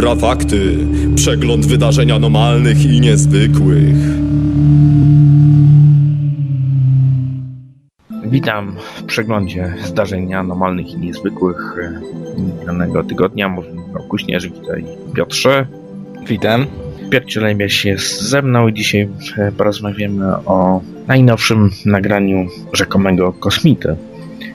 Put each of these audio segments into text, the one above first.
Infrafakty. Przegląd wydarzeń anomalnych i niezwykłych. Witam w przeglądzie zdarzeń anomalnych i niezwykłych e, danego tygodnia. Mówimy o Kuśnierz, witaj Piotrze. Witam. Piotr Cielemiesz jest ze mną i dzisiaj e, porozmawiamy o najnowszym nagraniu rzekomego kosmity,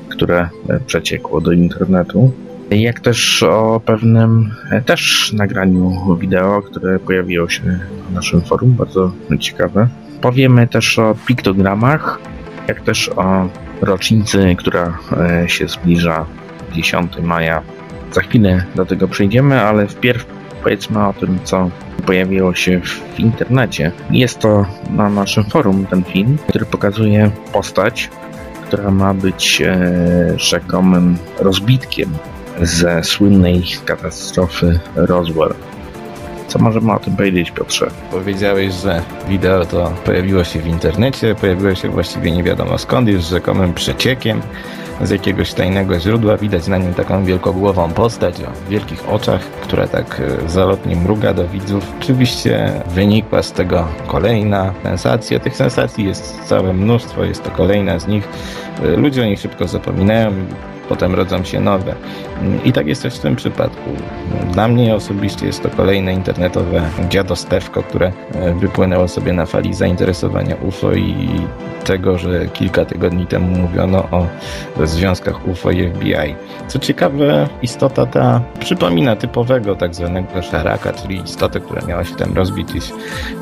które e, przeciekło do internetu. Jak też o pewnym też nagraniu wideo, które pojawiło się na naszym forum, bardzo ciekawe. Powiemy też o piktogramach, jak też o rocznicy, która się zbliża 10 maja. Za chwilę do tego przejdziemy, ale wpierw powiedzmy o tym, co pojawiło się w internecie. Jest to na naszym forum ten film, który pokazuje postać, która ma być e, rzekomym rozbitkiem ze słynnej katastrofy Roswell. Co możemy o tym powiedzieć, Piotrze? Powiedziałeś, że wideo to pojawiło się w internecie, pojawiło się właściwie nie wiadomo skąd, jest rzekomym przeciekiem z jakiegoś tajnego źródła. Widać na nim taką wielkogłową postać o wielkich oczach, która tak e, zalotnie mruga do widzów. Oczywiście wynikła z tego kolejna sensacja. Tych sensacji jest całe mnóstwo, jest to kolejna z nich. E, ludzie o nich szybko zapominają, potem rodzą się nowe. I tak jest też w tym przypadku. Dla mnie osobiście jest to kolejne internetowe dziadostewko, które e, wypłynęło sobie na fali zainteresowania UFO i tego, że kilka tygodni temu mówiono o związkach UFO i FBI. Co ciekawe, istota ta przypomina typowego tak zwanego szaraka, czyli istotę, która miała się tam rozbić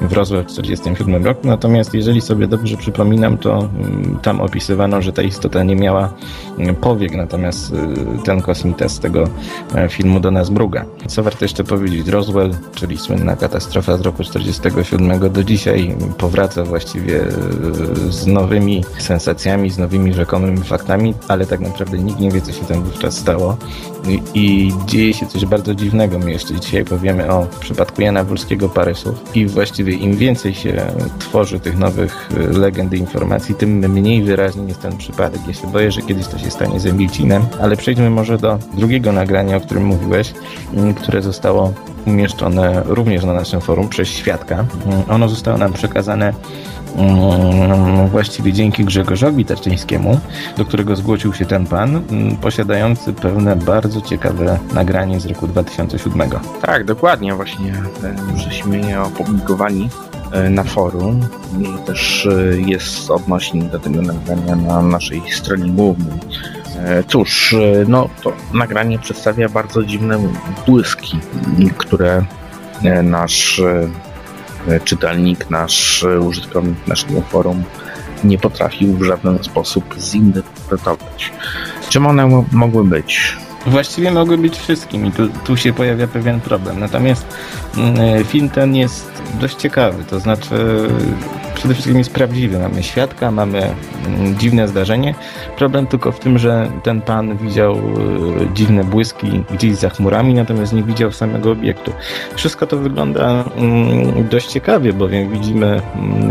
w Roswell w 1947 roku. Natomiast jeżeli sobie dobrze przypominam, to mm, tam opisywano, że ta istota nie miała mm, powiek, natomiast y, kosmita z tego e, filmu do nas mruga. Co warto jeszcze powiedzieć, Roswell, czyli słynna katastrofa z roku 1947 do dzisiaj powraca właściwie y, z nowymi sensacjami, z nowymi rzekomymi faktami, ale tak naprawdę nikt nie wie, co się tam wówczas stało. I, i dzieje się coś bardzo dziwnego. My jeszcze dzisiaj powiemy o przypadku Jana Wolskiego Parysów i właściwie im więcej się tworzy tych nowych y, legend i informacji, tym mniej wyraźny jest ten przypadek. Ja się boję, że kiedyś to się stanie z Ale przejdźmy może do drugiego nagrania, o którym mówiłeś, y, które zostało umieszczone również na naszym forum przez świadka. Y, ono zostało nam przekazane Mm, właściwie dzięki Grzegorzowi Tarczyńskiemu, do którego zgłosił się ten pan, mm, posiadający pewne bardzo ciekawe nagranie z roku 2007. Tak, dokładnie, właśnie e, żeśmy je opublikowali e, na forum. Też e, jest odnośnik do tego nagrania na naszej stronie głównej. Cóż, no to nagranie przedstawia bardzo dziwne błyski, które nasz E, czytelnik, nasz e, użytkownik naszego forum nie potrafił w żaden sposób zinterpretować. Czym one mogły być? Właściwie mogły być wszystkim i tu, tu się pojawia pewien problem. Natomiast mm, e, film ten jest dość ciekawy, to znaczy przede wszystkim jest prawdziwy. Mamy świadka, mamy mm, dziwne zdarzenie. Problem tylko w tym, że ten pan widział e, dziwne błyski gdzieś za chmurami, natomiast nie widział samego obiektu. Wszystko to wygląda mm, dość ciekawie, bowiem widzimy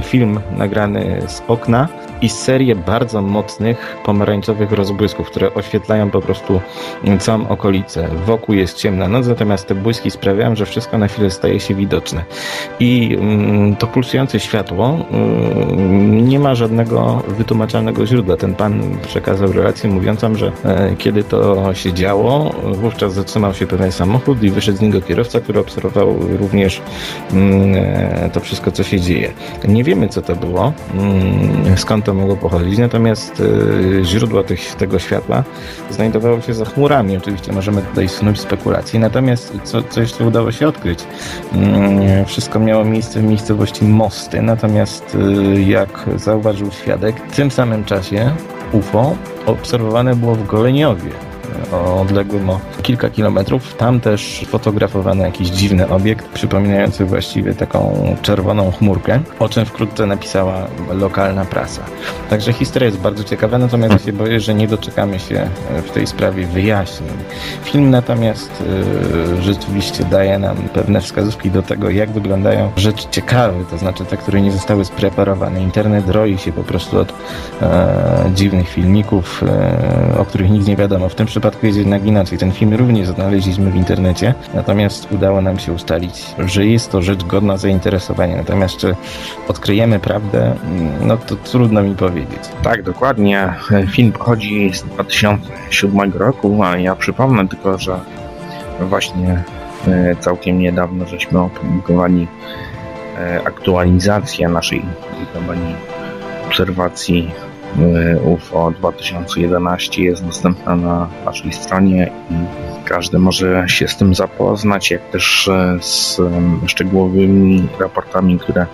film nagrany z okna, i serię bardzo mocnych pomarańczowych rozbłysków, które oświetlają po prostu całą okolicę. Wokół jest ciemna noc, natomiast te błyski sprawiają, że wszystko na chwilę staje się widoczne. I mm, to pulsujące światło mm, nie ma żadnego wytłumaczalnego źródła. Ten pan przekazał relację mówiącą, że e, kiedy to się działo, wówczas zatrzymał się pewien samochód i wyszedł z niego kierowca, który obserwował również mm, e, to wszystko, co się dzieje. Nie wiemy, co to było, skąd to mogło pochodzić, natomiast y, źródło tych, tego światła znajdowało się za chmurami. Oczywiście możemy tutaj snuć spekulacje, natomiast co, co jeszcze udało się odkryć? Mm, wszystko miało miejsce w miejscowości Mosty, natomiast y, jak zauważył świadek, w tym samym czasie UFO obserwowane było w Goleniowie odległym o kilka kilometrów. Tam też fotografowano jakiś dziwny obiekt, przypominający właściwie taką czerwoną chmurkę, o czym wkrótce napisała lokalna prasa. Także historia jest bardzo ciekawa, natomiast się boję, że nie doczekamy się w tej sprawie wyjaśnień. Film natomiast y, rzeczywiście daje nam pewne wskazówki do tego, jak wyglądają rzeczy ciekawe, to znaczy te, które nie zostały spreparowane. Internet roi się po prostu od e, dziwnych filmików, e, o których nic nie wiadomo. W tym przypadku przypadku jest jednak inaczej. Ten film również znaleźliśmy w internecie, natomiast udało nam się ustalić, że jest to rzecz godna zainteresowania. Natomiast czy odkryjemy prawdę, mm, no to trudno mi powiedzieć. Tak, dokładnie. Film pochodzi z 2007 roku, a ja przypomnę tylko, że właśnie e, całkiem niedawno żeśmy opublikowali e, aktualizację naszej obserwacji UFO 2011 jest dostępna na naszej stronie i każdy może się z tym zapoznać, jak też e, z szczegółowymi raportami, które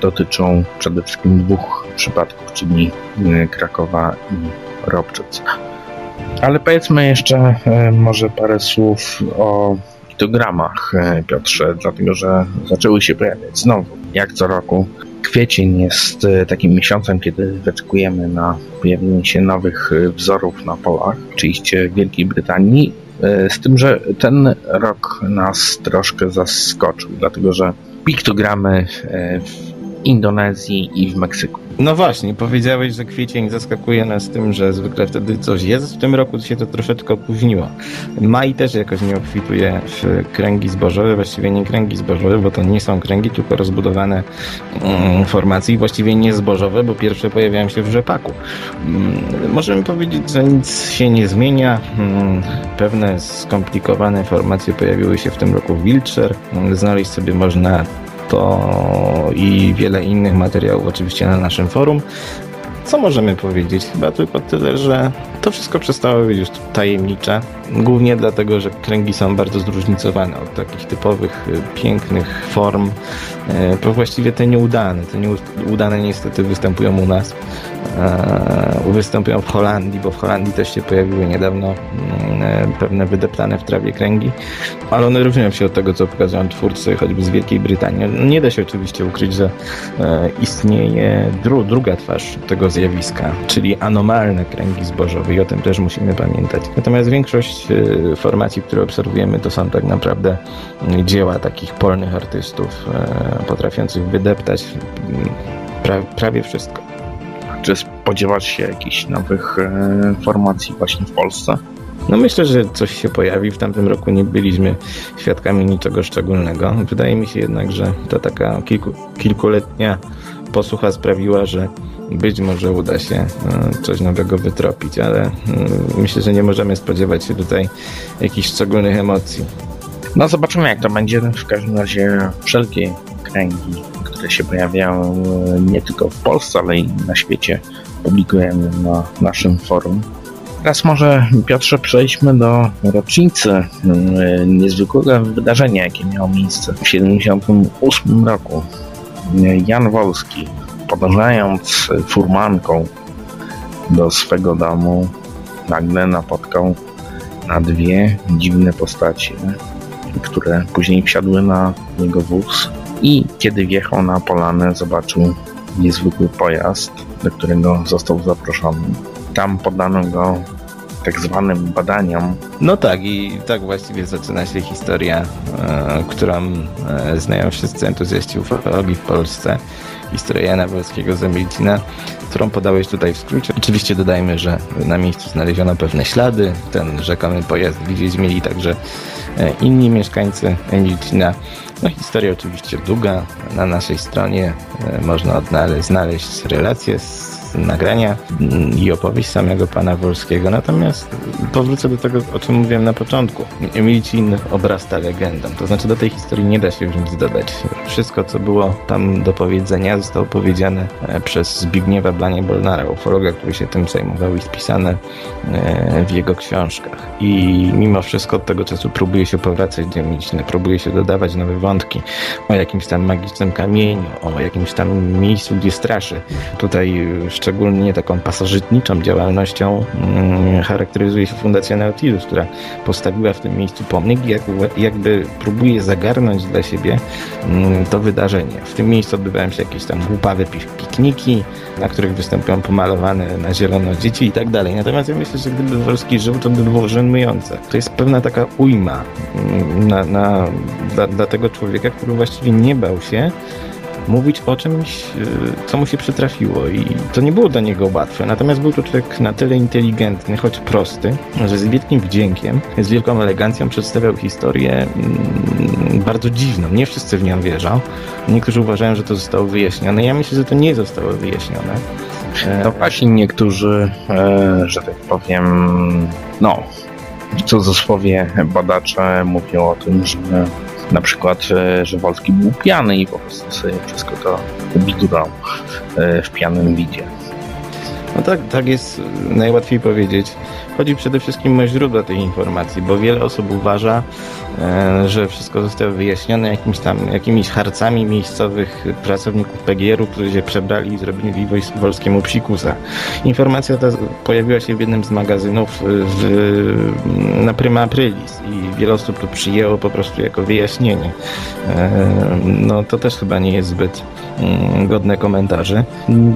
dotyczą przede wszystkim dwóch przypadków, czyli e, Krakowa i Robczyc. Ale powiedzmy jeszcze e, może parę słów o piktogramach, e, Piotrze, dlatego że zaczęły się pojawiać znowu, jak co roku. Kwiecień jest e, takim miesiącem, kiedy wyczekujemy na pojawienie się nowych e, wzorów na polach, oczywiście w Wielkiej Brytanii, e, z tym, że ten rok nas troszkę zaskoczył, dlatego że piktogramy w Indonezji i w Meksyku. No właśnie, powiedziałeś, że kwiecień zaskakuje nas tym, że zwykle wtedy coś jest. W tym roku się to troszeczkę opóźniło. Maj też jakoś nie obfituje w kręgi zbożowe, właściwie nie kręgi zbożowe, bo to nie są kręgi, tylko rozbudowane mm, formacje i właściwie nie zbożowe, bo pierwsze pojawiają się w rzepaku. Mm, Możemy powiedzieć, że nic się nie zmienia. Mm, Pewne skomplikowane formacje pojawiły się w tym roku w Wiltshire. Znaleźć sobie można to i wiele innych materiałów oczywiście na naszym forum. Co możemy powiedzieć? Chyba tylko tyle, że to wszystko przestało być już tajemnicze. Głównie dlatego, że kręgi są bardzo zróżnicowane od takich typowych, y, pięknych form, y, po właściwie te nieudane. Te nieudane niestety występują u nas. E, Występują w Holandii, bo w Holandii też się pojawiły niedawno mm, e, pewne wydeptane w trawie kręgi, ale one różnią się od tego, co pokazują twórcy choćby z Wielkiej Brytanii. Nie da się oczywiście ukryć, że e, istnieje dru druga twarz tego zjawiska, czyli anomalne kręgi zbożowe i o tym też musimy pamiętać. Natomiast większość formacji, które obserwujemy, to są tak naprawdę dzieła takich polnych artystów, potrafiących wydeptać pra prawie wszystko. Czy spodziewasz się jakichś nowych e, formacji właśnie w Polsce? No myślę, że coś się pojawi. W tamtym roku nie byliśmy świadkami niczego szczególnego. Wydaje mi się jednak, że ta taka kilku, kilkuletnia posłucha sprawiła, że być może uda się e, coś nowego wytropić, ale mm, myślę, że nie możemy spodziewać się tutaj jakichś szczególnych emocji. No zobaczymy jak to będzie. W każdym razie wszelkie kręgi, które się pojawiają e, nie tylko w Polsce, ale i na świecie publikujemy na naszym forum. Teraz może Piotrze przejdźmy do rocznicy e, niezwykłego wydarzenia, jakie miało miejsce w 1978 roku. Jan Wolski, podążając furmanką do swego domu, nagle napotkał na dwie dziwne postacie, które później wsiadły na jego wóz i kiedy wjechał na polanę, zobaczył niezwykły pojazd, do którego został zaproszony. Tam poddano go tak zwanym badaniom. No tak, i tak właściwie zaczyna się historia, e, którą e, znają wszyscy entuzjaści ufologii w Polsce. Historia Jana Wolskiego z Emilcina, którą podałeś tutaj w skrócie. Oczywiście dodajmy, że na miejscu znaleziono pewne ślady. Ten rzekomy pojazd widzieć mieli także inni mieszkańcy Emilcina. No historia oczywiście długa. Na naszej stronie e, można odnaleźć, znaleźć relacje z nagrania i opowieść samego pana Wolskiego. Natomiast powrócę do tego, o czym mówiłem na początku. Emilcin obrasta legendą. To znaczy do tej historii nie da się już nic dodać. Wszystko, co było tam do powiedzenia, zostało powiedziane e, przez Zbigniewa Blanie-Bolnara, ufologa, który się tym zajmował i spisane e, w jego książkach. I mimo wszystko od tego czasu próbuje się powracać do Emilcina, próbuje się dodawać nowe wątki o jakimś tam magicznym kamieniu, o jakimś tam miejscu, gdzie straszy. Tutaj e, szczególnie taką pasożytniczą działalnością mm, charakteryzuje się Fundacja Nautilus, która postawiła w tym miejscu pomnik i jakby, próbuje zagarnąć dla siebie mm, to wydarzenie. W tym miejscu odbywają się jakieś tam głupawe pi- pikniki, na których występują pomalowane na zielono dzieci i tak dalej. Natomiast ja myślę, że gdyby Wolski żył, to by było żenujące. To jest pewna taka ujma mm, na, na, dla, dla tego człowieka, który właściwie nie bał się mówić o czymś, y, co mu się przytrafiło i to nie było dla niego łatwe. Natomiast był to człowiek na tyle inteligentny, choć prosty, że z wielkim wdziękiem, z wielką elegancją przedstawiał historię mm, bardzo dziwną. Nie wszyscy w nią wierzą. Niektórzy uważają, że to zostało wyjaśnione. Ja myślę, że to nie zostało wyjaśnione. E, No właśnie niektórzy, e, że tak powiem, no, w cudzysłowie badacze mówią o tym, że na przykład, że Wolski był pijany i po prostu sobie wszystko to bzdurał e, w pijanym widzie. No tak, tak jest najłatwiej powiedzieć. Chodzi przede wszystkim o źródła tej informacji, bo wiele osób uważa, e, że wszystko zostało wyjaśnione jakimiś tam, jakimiś harcami miejscowych pracowników PGR-u, którzy się przebrali i zrobili Wolskiemu psikusa. Informacja ta pojawiła się w jednym z magazynów y, w, na Prima Aprilis i wiele osób to przyjęło po prostu jako wyjaśnienie. E, No to też chyba nie jest zbyt mm, godne komentarzy.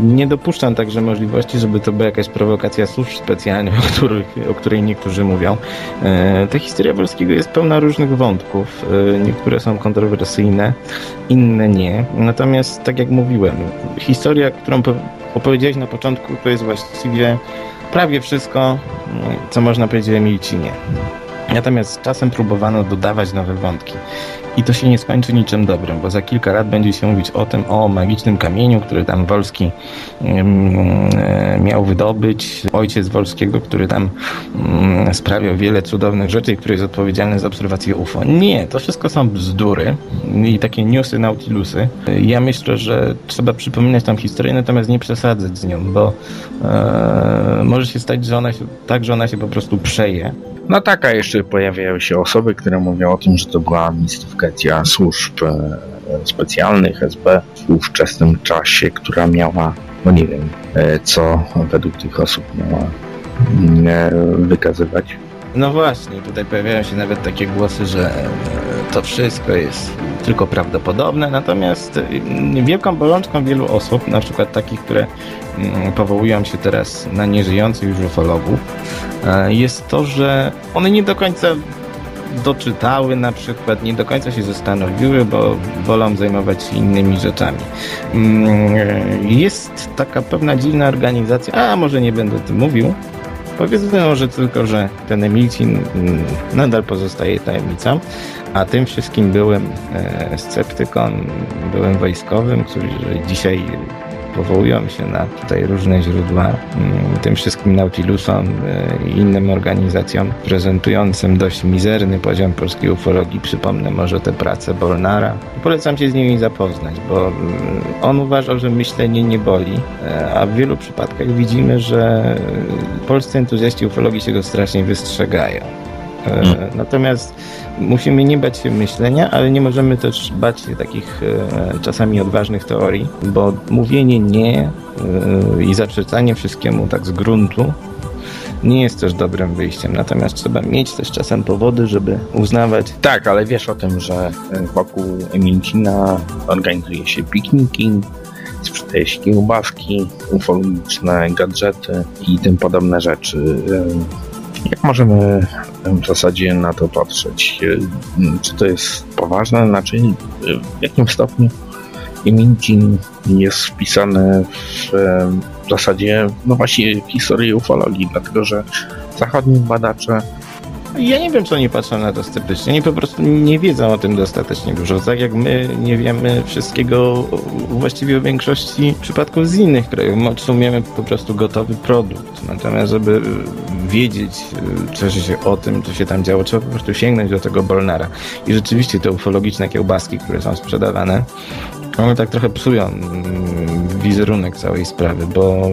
Nie dopuszczam także możliwości, żeby to była jakaś prowokacja służb specjalnych, o, których, o której niektórzy mówią. E, Ta historia Wolskiego jest pełna różnych wątków. E, Niektóre są kontrowersyjne, inne nie. Natomiast, tak jak mówiłem, historia, którą po- opowiedziałeś na początku, to jest właściwie prawie wszystko, co można powiedzieć o Emilcinie. Natomiast czasem próbowano dodawać nowe wątki. I to się nie skończy niczym dobrym, bo za kilka lat będzie się mówić o tym, o magicznym kamieniu, który tam Wolski e, miał wydobyć. Ojciec Wolskiego, który tam ym, sprawiał wiele cudownych rzeczy i który jest odpowiedzialny za obserwację UFO. Nie, to wszystko są bzdury i takie newsy Nautilusy. Ja myślę, że trzeba przypominać tam historię, natomiast nie przesadzać z nią, bo e, może się stać, że ona się, tak, że ona się po prostu przeje. No tak, a jeszcze pojawiają się osoby, które mówią o tym, że to była mistyfikacja służb e, specjalnych SB w ówczesnym czasie, która miała, no nie wiem, e, co według tych osób miała mm, e, wykazywać. No właśnie, tutaj pojawiają się nawet takie głosy, że e, to wszystko jest tylko prawdopodobne, natomiast e, wielką bolączką wielu osób, na przykład takich, które mm, powołują się teraz na nieżyjących już ufologów, e, jest to, że one nie do końca doczytały na przykład, nie do końca się zastanowiły, bo wolą zajmować się innymi rzeczami. Mm, Jest taka pewna dziwna organizacja, a może nie będę o tym mówił, Powiedzmy może tylko, że ten Emilcin mm, nadal pozostaje tajemnicą, a tym wszystkim byłem e, sceptyką, byłem wojskowym, którzy dzisiaj powołują się na tutaj różne źródła, mm, tym wszystkim Nautilusom e, i innym organizacjom prezentującym dość mizerny poziom polskiej ufologii. Przypomnę może te prace Bolnara. Polecam się z nimi zapoznać, bo mm, on uważał, że myślenie nie boli, e, a w wielu przypadkach widzimy, że e, polscy entuzjaści ufologii się go strasznie wystrzegają. E, Natomiast musimy nie bać się myślenia, ale nie możemy też bać się takich e, czasami odważnych teorii, bo mówienie nie e, i zaprzeczanie wszystkiemu tak z gruntu nie jest też dobrym wyjściem. Natomiast trzeba mieć też czasem powody, żeby uznawać Tak, ale wiesz o tym, że wokół Emilcina organizuje się pikniki, sprzedaje się kiełbaski, ufologiczne gadżety i tym podobne rzeczy. Jak możemy w zasadzie na to patrzeć? E, Czy to jest poważne? Znaczy, e, w jakim stopniu Emilcin jest wpisany w, e, w zasadzie, no właśnie, w historię ufologii, dlatego że zachodni badacze Ja nie wiem, czy oni patrzą na to sceptycznie. Oni po prostu nie wiedzą o tym dostatecznie dużo. Tak jak my nie wiemy wszystkiego właściwie o większości przypadków z innych krajów. My otrzymujemy po prostu gotowy produkt. Natomiast, żeby wiedzieć coś się o tym, co się tam działo, trzeba po prostu sięgnąć do tego Bolnara. I rzeczywiście te ufologiczne kiełbaski, które są sprzedawane, one tak trochę psują mm, wizerunek całej sprawy, bo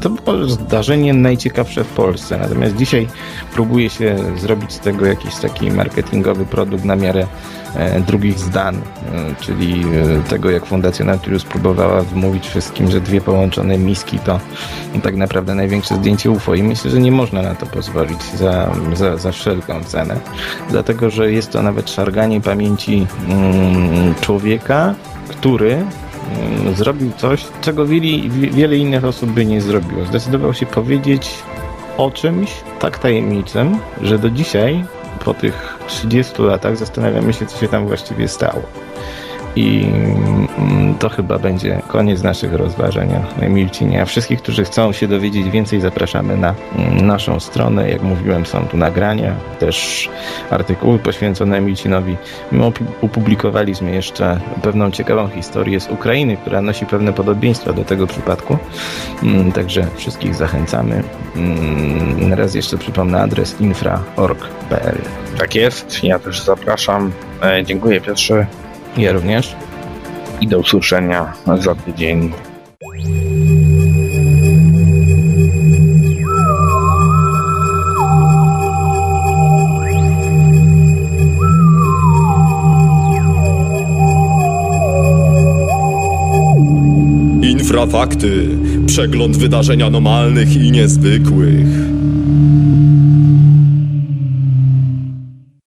to było zdarzenie najciekawsze w Polsce. Natomiast dzisiaj próbuje się zrobić z tego jakiś taki marketingowy produkt na miarę e, drugich zdań, e, czyli e, tego, jak Fundacja Nautilus próbowała wmówić wszystkim, że dwie połączone miski to tak naprawdę największe zdjęcie UFO i myślę, że nie można na to pozwolić za, za, za wszelką cenę, dlatego, że jest to nawet szarganie pamięci mm, człowieka, który mm, zrobił coś, czego wiele, wiele innych osób by nie zrobiło. Zdecydował się powiedzieć o czymś tak tajemniczym, że do dzisiaj, po tych 30 latach, zastanawiamy się, co się tam właściwie stało. I mm, to chyba będzie koniec naszych rozważań o Emilcinie. A wszystkich, którzy chcą się dowiedzieć więcej, zapraszamy na mm, naszą stronę. Jak mówiłem, są tu nagrania, też artykuły poświęcone Emilcinowi. My opublikowaliśmy jeszcze pewną ciekawą historię z Ukrainy, która nosi pewne podobieństwa do tego przypadku. Mm, Także wszystkich zachęcamy. Raz jeszcze przypomnę adres infra.org.pl. Tak jest, ja też zapraszam. E, Dziękuję Piotrze Ja również. i do usłyszenia za tydzień. Infrafakty. Przegląd wydarzeń anomalnych i niezwykłych.